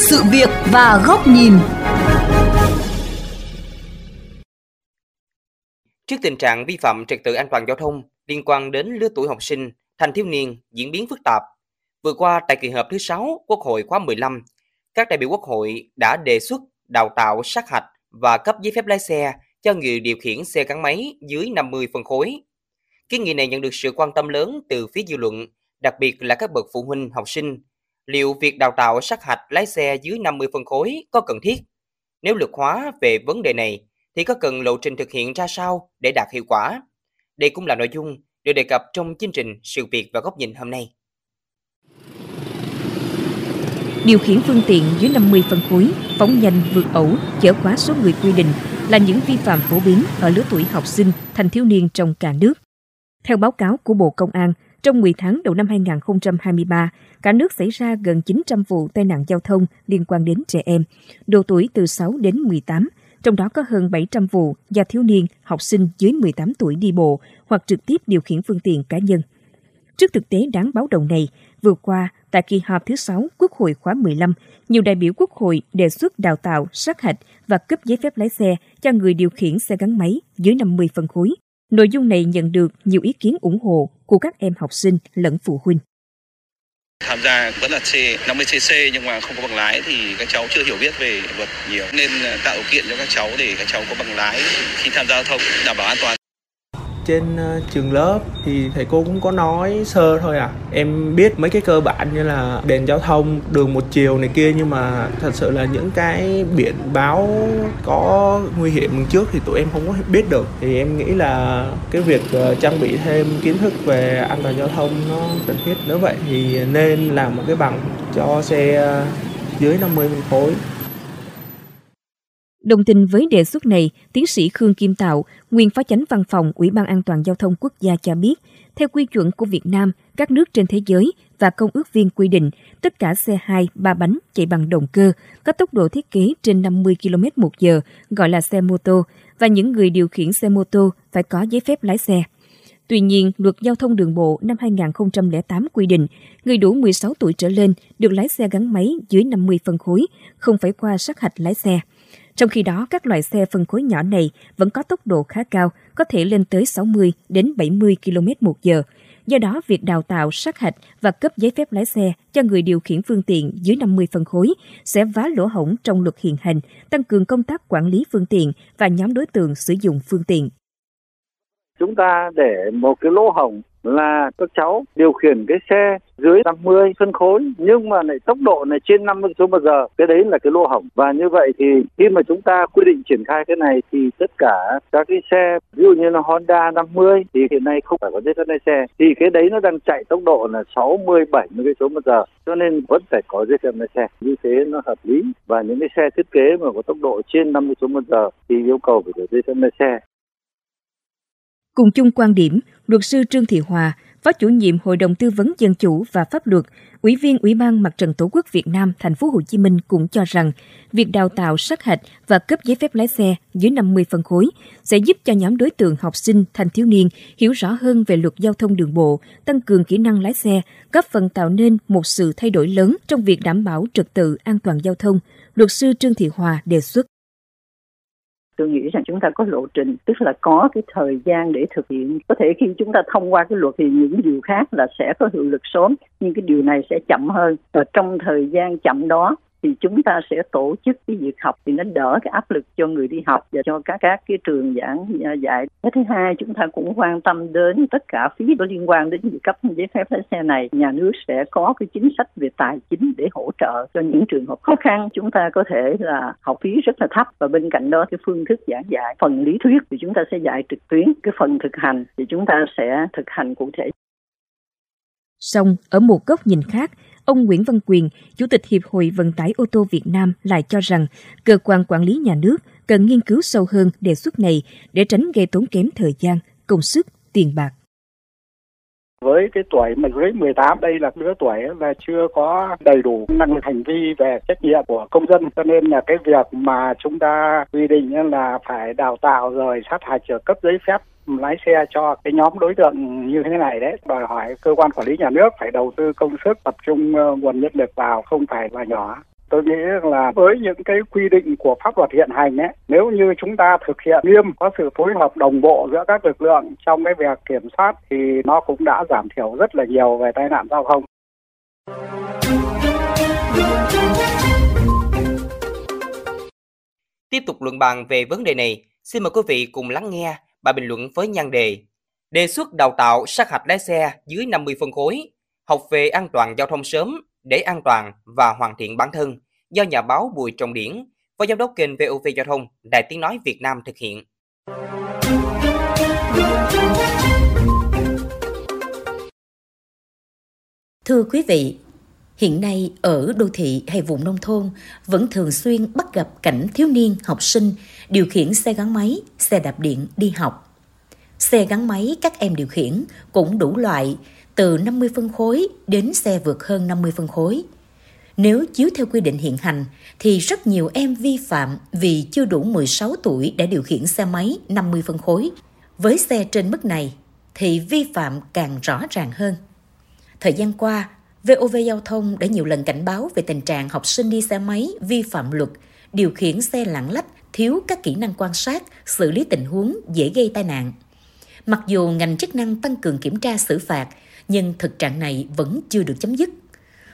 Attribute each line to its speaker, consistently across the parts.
Speaker 1: sự việc và góc nhìn.
Speaker 2: Trước tình trạng vi phạm trật tự an toàn giao thông liên quan đến lứa tuổi học sinh, thanh thiếu niên diễn biến phức tạp, vừa qua tại kỳ họp thứ 6 Quốc hội khóa 15, các đại biểu Quốc hội đã đề xuất đào tạo sát hạch và cấp giấy phép lái xe cho người điều khiển xe gắn máy dưới 50 phân khối. Kiến nghị này nhận được sự quan tâm lớn từ phía dư luận, đặc biệt là các bậc phụ huynh học sinh. Liệu việc đào tạo sát hạch lái xe dưới 50 phân khối có cần thiết? Nếu lực hóa về vấn đề này thì có cần lộ trình thực hiện ra sao để đạt hiệu quả? Đây cũng là nội dung được đề cập trong chương trình Sự việc và góc nhìn hôm nay.
Speaker 3: Điều khiển phương tiện dưới 50 phân khối, phóng nhanh vượt ẩu, chở quá số người quy định là những vi phạm phổ biến ở lứa tuổi học sinh, thanh thiếu niên trong cả nước. Theo báo cáo của Bộ Công an, trong 10 tháng đầu năm 2023, cả nước xảy ra gần 900 vụ tai nạn giao thông liên quan đến trẻ em, độ tuổi từ 6 đến 18, trong đó có hơn 700 vụ do thiếu niên, học sinh dưới 18 tuổi đi bộ hoặc trực tiếp điều khiển phương tiện cá nhân. Trước thực tế đáng báo động này, vừa qua, tại kỳ họp thứ 6 Quốc hội khóa 15, nhiều đại biểu Quốc hội đề xuất đào tạo, sát hạch và cấp giấy phép lái xe cho người điều khiển xe gắn máy dưới 50 phân khối. Nội dung này nhận được nhiều ý kiến ủng hộ của các em học sinh lẫn phụ huynh.
Speaker 4: Tham gia vẫn là C 50cc nhưng mà không có bằng lái thì các cháu chưa hiểu biết về luật nhiều nên tạo điều kiện cho các cháu để các cháu có bằng lái khi tham gia giao thông, đảm bảo an toàn
Speaker 5: trên ờ, trường lớp thì thầy cô cũng có nói sơ thôi à. Em biết mấy cái cơ bản như là đèn giao thông, đường một chiều này kia, nhưng mà thật sự là những cái biển báo có nguy hiểm trước thì tụi em không có biết được. Thì em nghĩ là cái việc ờ, trang bị thêm kiến thức về an toàn giao thông nó cần thiết. Nếu vậy thì nên làm một cái bằng cho xe ờ, dưới 50 phân khối.
Speaker 3: Đồng tình với đề xuất này, tiến sĩ Khương Kim Tạo, nguyên phó chánh văn phòng Ủy ban An toàn Giao thông Quốc gia cho biết, theo quy chuẩn của Việt Nam, các nước trên thế giới và công ước viên quy định, tất cả xe 2, 3 bánh chạy bằng động cơ có tốc độ thiết kế trên 50 km một giờ, gọi là xe mô tô, và những người điều khiển xe mô tô phải có giấy phép lái xe. Tuy nhiên, luật giao thông đường bộ năm 2008 quy định, người đủ 16 tuổi trở lên được lái xe gắn máy dưới 50 phân khối, không phải qua sát hạch lái xe. Trong khi đó, các loại xe phân khối nhỏ này vẫn có tốc độ khá cao, có thể lên tới 60 đến 70 km một giờ. Do đó, việc đào tạo, sát hạch và cấp giấy phép lái xe cho người điều khiển phương tiện dưới 50 phân khối sẽ vá lỗ hổng trong luật hiện hành, tăng cường công tác quản lý phương tiện và nhóm đối tượng sử dụng phương tiện.
Speaker 6: Chúng ta để một cái lỗ hổng là các cháu điều khiển cái xe dưới 50 phân khối, nhưng mà lại tốc độ này trên 50 km giờ. Cái đấy là cái lỗ hổng. Và như vậy thì khi mà chúng ta quy định triển khai cái này thì tất cả các cái xe, ví dụ như là Honda 50 thì hiện nay không phải có giấy phép lái xe, thì cái đấy nó đang chạy tốc độ là 60 70 km giờ. Cho nên vẫn phải có giấy phép lái xe. Như thế nó hợp lý. Và những cái xe thiết kế mà có tốc độ trên 50 km giờ thì yêu cầu phải có giấy phép lái xe.
Speaker 3: Cùng chung quan điểm, luật sư Trương Thị Hòa, Phó chủ nhiệm Hội đồng tư vấn dân chủ và pháp luật, Ủy viên Ủy ban Mặt trận Tổ quốc Việt Nam thành phố Hồ Chí Minh cũng cho rằng việc đào tạo sát hạch và cấp giấy phép lái xe dưới 50 phân khối sẽ giúp cho nhóm đối tượng học sinh, thanh thiếu niên hiểu rõ hơn về luật giao thông đường bộ, tăng cường kỹ năng lái xe, góp phần tạo nên một sự thay đổi lớn trong việc đảm bảo trật tự an toàn giao thông, luật sư Trương Thị Hòa đề xuất
Speaker 7: tôi nghĩ rằng chúng ta có lộ trình, tức là có cái thời gian để thực hiện. Có thể khi chúng ta thông qua cái luật thì những điều khác là sẽ có hiệu lực sớm, nhưng cái điều này sẽ chậm hơn. Và trong thời gian chậm đó thì chúng ta sẽ tổ chức cái việc học thì nó đỡ cái áp lực cho người đi học và cho các các cái trường giảng à, dạy. Cái thứ hai chúng ta cũng quan tâm đến tất cả phí có liên quan đến việc cấp giấy phép lái xe này. Nhà nước sẽ có cái chính sách về tài chính để hỗ trợ cho những trường hợp khó khăn. Chúng ta có thể là học phí rất là thấp và bên cạnh đó cái phương thức giảng dạy phần lý thuyết thì chúng ta sẽ dạy trực tuyến. Cái phần thực hành thì chúng ta sẽ thực hành cụ thể.
Speaker 3: Song ở một góc nhìn khác, Ông Nguyễn Văn Quyền, Chủ tịch Hiệp hội Vận tải ô tô Việt Nam lại cho rằng cơ quan quản lý nhà nước cần nghiên cứu sâu hơn đề xuất này để tránh gây tốn kém thời gian, công sức, tiền bạc.
Speaker 8: Với cái tuổi mà dưới 18 đây là lứa tuổi là chưa có đầy đủ năng lực hành vi về trách nhiệm của công dân. Cho nên là cái việc mà chúng ta quy định là phải đào tạo rồi sát hạch trợ cấp giấy phép lái xe cho cái nhóm đối tượng như thế này đấy đòi hỏi cơ quan quản lý nhà nước phải đầu tư công sức tập trung ờ, nguồn nhân lực vào không phải là nhỏ tôi nghĩ là với những cái quy định của pháp luật hiện hành ấy, nếu như chúng ta thực hiện nghiêm có sự phối hợp đồng bộ giữa các lực lượng trong cái việc kiểm soát thì nó cũng đã giảm thiểu rất là nhiều về tai nạn giao thông.
Speaker 2: Tiếp tục luận bàn về vấn đề này, xin mời quý vị cùng lắng nghe bài bình luận với nhan đề Đề xuất đào tạo sát hạch lái xe dưới 50 phân khối, học về an toàn giao thông sớm để an toàn và hoàn thiện bản thân do nhà báo Bùi Trọng Điển phó giám đốc kênh VOV Giao thông Đài Tiếng Nói Việt Nam thực hiện.
Speaker 9: Thưa quý vị, hiện nay ở đô thị hay vùng nông thôn vẫn thường xuyên bắt gặp cảnh thiếu niên học sinh điều khiển xe gắn máy, xe đạp điện đi học. Xe gắn máy các em điều khiển cũng đủ loại, từ 50 phân khối đến xe vượt hơn 50 phân khối. Nếu chiếu theo quy định hiện hành thì rất nhiều em vi phạm vì chưa đủ 16 tuổi để điều khiển xe máy 50 phân khối. Với xe trên mức này thì vi phạm càng rõ ràng hơn. Thời gian qua, VOV Giao thông đã nhiều lần cảnh báo về tình trạng học sinh đi xe máy vi phạm luật, điều khiển xe lạng lách, thiếu các kỹ năng quan sát, xử lý tình huống dễ gây tai nạn. Mặc dù ngành chức năng tăng cường kiểm tra xử phạt, nhưng thực trạng này vẫn chưa được chấm dứt.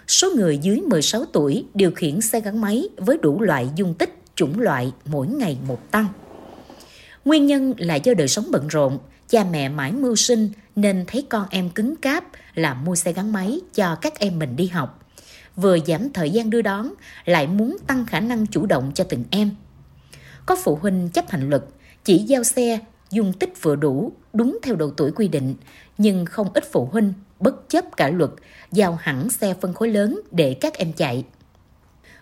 Speaker 9: Số người dưới 16 tuổi điều khiển xe gắn máy với đủ loại dung tích, chủng loại mỗi ngày một tăng. Nguyên nhân là do đời sống bận rộn, cha mẹ mãi mưu sinh nên thấy con em cứng cáp là mua xe gắn máy cho các em mình đi học. Vừa giảm thời gian đưa đón, lại muốn tăng khả năng chủ động cho từng em. Có phụ huynh chấp hành luật, chỉ giao xe dung tích vừa đủ, đúng theo độ tuổi quy định, nhưng không ít phụ huynh bất chấp cả luật, giao hẳn xe phân khối lớn để các em chạy.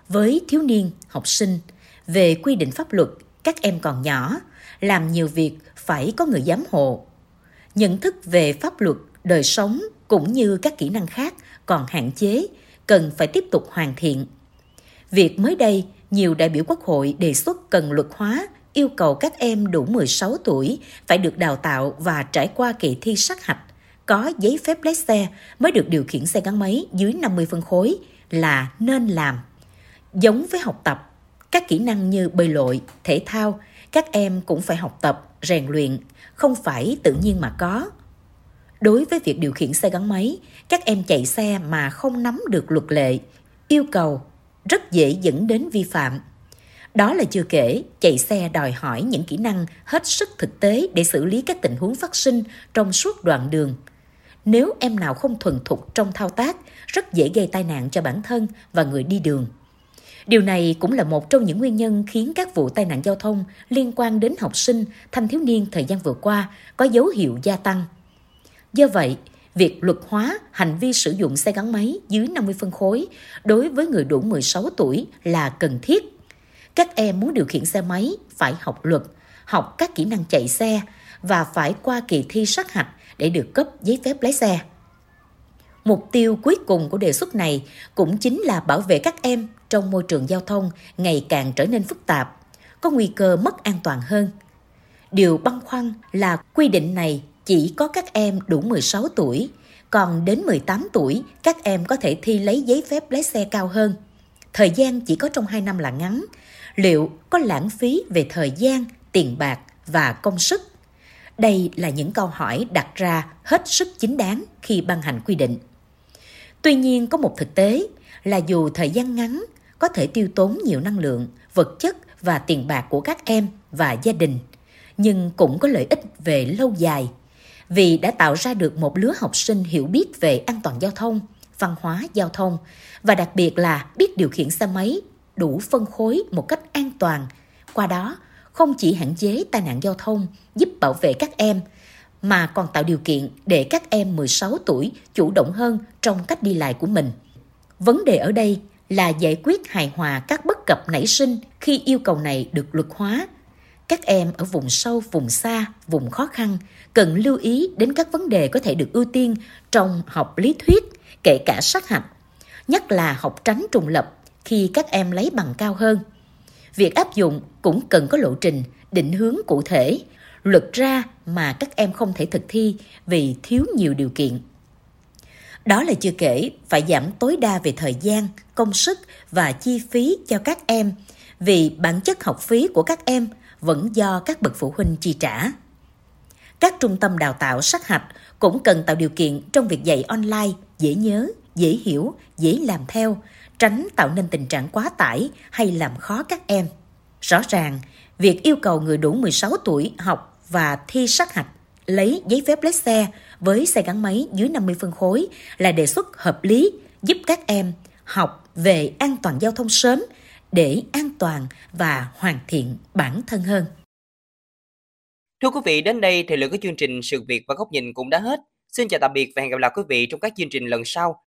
Speaker 9: Với thiếu niên, học sinh, về quy định pháp luật, các em còn nhỏ, làm nhiều việc phải có người giám hộ. Nhận thức về pháp luật, đời sống cũng như các kỹ năng khác còn hạn chế, cần phải tiếp tục hoàn thiện. Việc mới đây, nhiều đại biểu quốc hội đề xuất cần luật hóa yêu cầu các em đủ 16 tuổi phải được đào tạo và trải qua kỳ thi sát hạch, có giấy phép lái xe mới được điều khiển xe gắn máy dưới 50 phân khối là nên làm. Giống với học tập, các kỹ năng như bơi lội, thể thao, các em cũng phải học tập, rèn luyện, không phải tự nhiên mà có. Đối với việc điều khiển xe gắn máy, các em chạy xe mà không nắm được luật lệ, yêu cầu rất dễ dẫn đến vi phạm. Đó là chưa kể, chạy xe đòi hỏi những kỹ năng hết sức thực tế để xử lý các tình huống phát sinh trong suốt đoạn đường. Nếu em nào không thuần thục trong thao tác, rất dễ gây tai nạn cho bản thân và người đi đường. Điều này cũng là một trong những nguyên nhân khiến các vụ tai nạn giao thông liên quan đến học sinh, thanh thiếu niên thời gian vừa qua có dấu hiệu gia tăng. Do vậy, việc luật hóa hành vi sử dụng xe gắn máy dưới 50 phân khối đối với người đủ 16 tuổi là cần thiết. Các em muốn điều khiển xe máy phải học luật, học các kỹ năng chạy xe và phải qua kỳ thi sát hạch để được cấp giấy phép lái xe. Mục tiêu cuối cùng của đề xuất này cũng chính là bảo vệ các em trong môi trường giao thông ngày càng trở nên phức tạp, có nguy cơ mất an toàn hơn. Điều băn khoăn là quy định này chỉ có các em đủ 16 tuổi, còn đến 18 tuổi các em có thể thi lấy giấy phép lái xe cao hơn. Thời gian chỉ có trong 2 năm là ngắn, liệu có lãng phí về thời gian, tiền bạc và công sức? Đây là những câu hỏi đặt ra hết sức chính đáng khi ban hành quy định. Tuy nhiên có một thực tế là dù thời gian ngắn có thể tiêu tốn nhiều năng lượng, vật chất và tiền bạc của các em và gia đình, nhưng cũng có lợi ích về lâu dài vì đã tạo ra được một lứa học sinh hiểu biết về an toàn giao thông, văn hóa giao thông và đặc biệt là biết điều khiển xe máy đủ phân khối một cách an toàn. Qua đó, không chỉ hạn chế tai nạn giao thông, giúp bảo vệ các em, mà còn tạo điều kiện để các em 16 tuổi chủ động hơn trong cách đi lại của mình. Vấn đề ở đây là giải quyết hài hòa các bất cập nảy sinh khi yêu cầu này được luật hóa. Các em ở vùng sâu, vùng xa, vùng khó khăn cần lưu ý đến các vấn đề có thể được ưu tiên trong học lý thuyết, kể cả sát hạch, nhất là học tránh trùng lập khi các em lấy bằng cao hơn. Việc áp dụng cũng cần có lộ trình, định hướng cụ thể, luật ra mà các em không thể thực thi vì thiếu nhiều điều kiện. Đó là chưa kể phải giảm tối đa về thời gian, công sức và chi phí cho các em vì bản chất học phí của các em vẫn do các bậc phụ huynh chi trả. Các trung tâm đào tạo sát hạch cũng cần tạo điều kiện trong việc dạy online dễ nhớ, dễ hiểu, dễ làm theo, tránh tạo nên tình trạng quá tải hay làm khó các em. Rõ ràng, việc yêu cầu người đủ 16 tuổi học và thi sát hạch lấy giấy phép lái xe với xe gắn máy dưới 50 phân khối là đề xuất hợp lý giúp các em học về an toàn giao thông sớm để an toàn và hoàn thiện bản thân hơn.
Speaker 2: Thưa quý vị, đến đây thời lượng của chương trình Sự việc và góc nhìn cũng đã hết. Xin chào tạm biệt và hẹn gặp lại quý vị trong các chương trình lần sau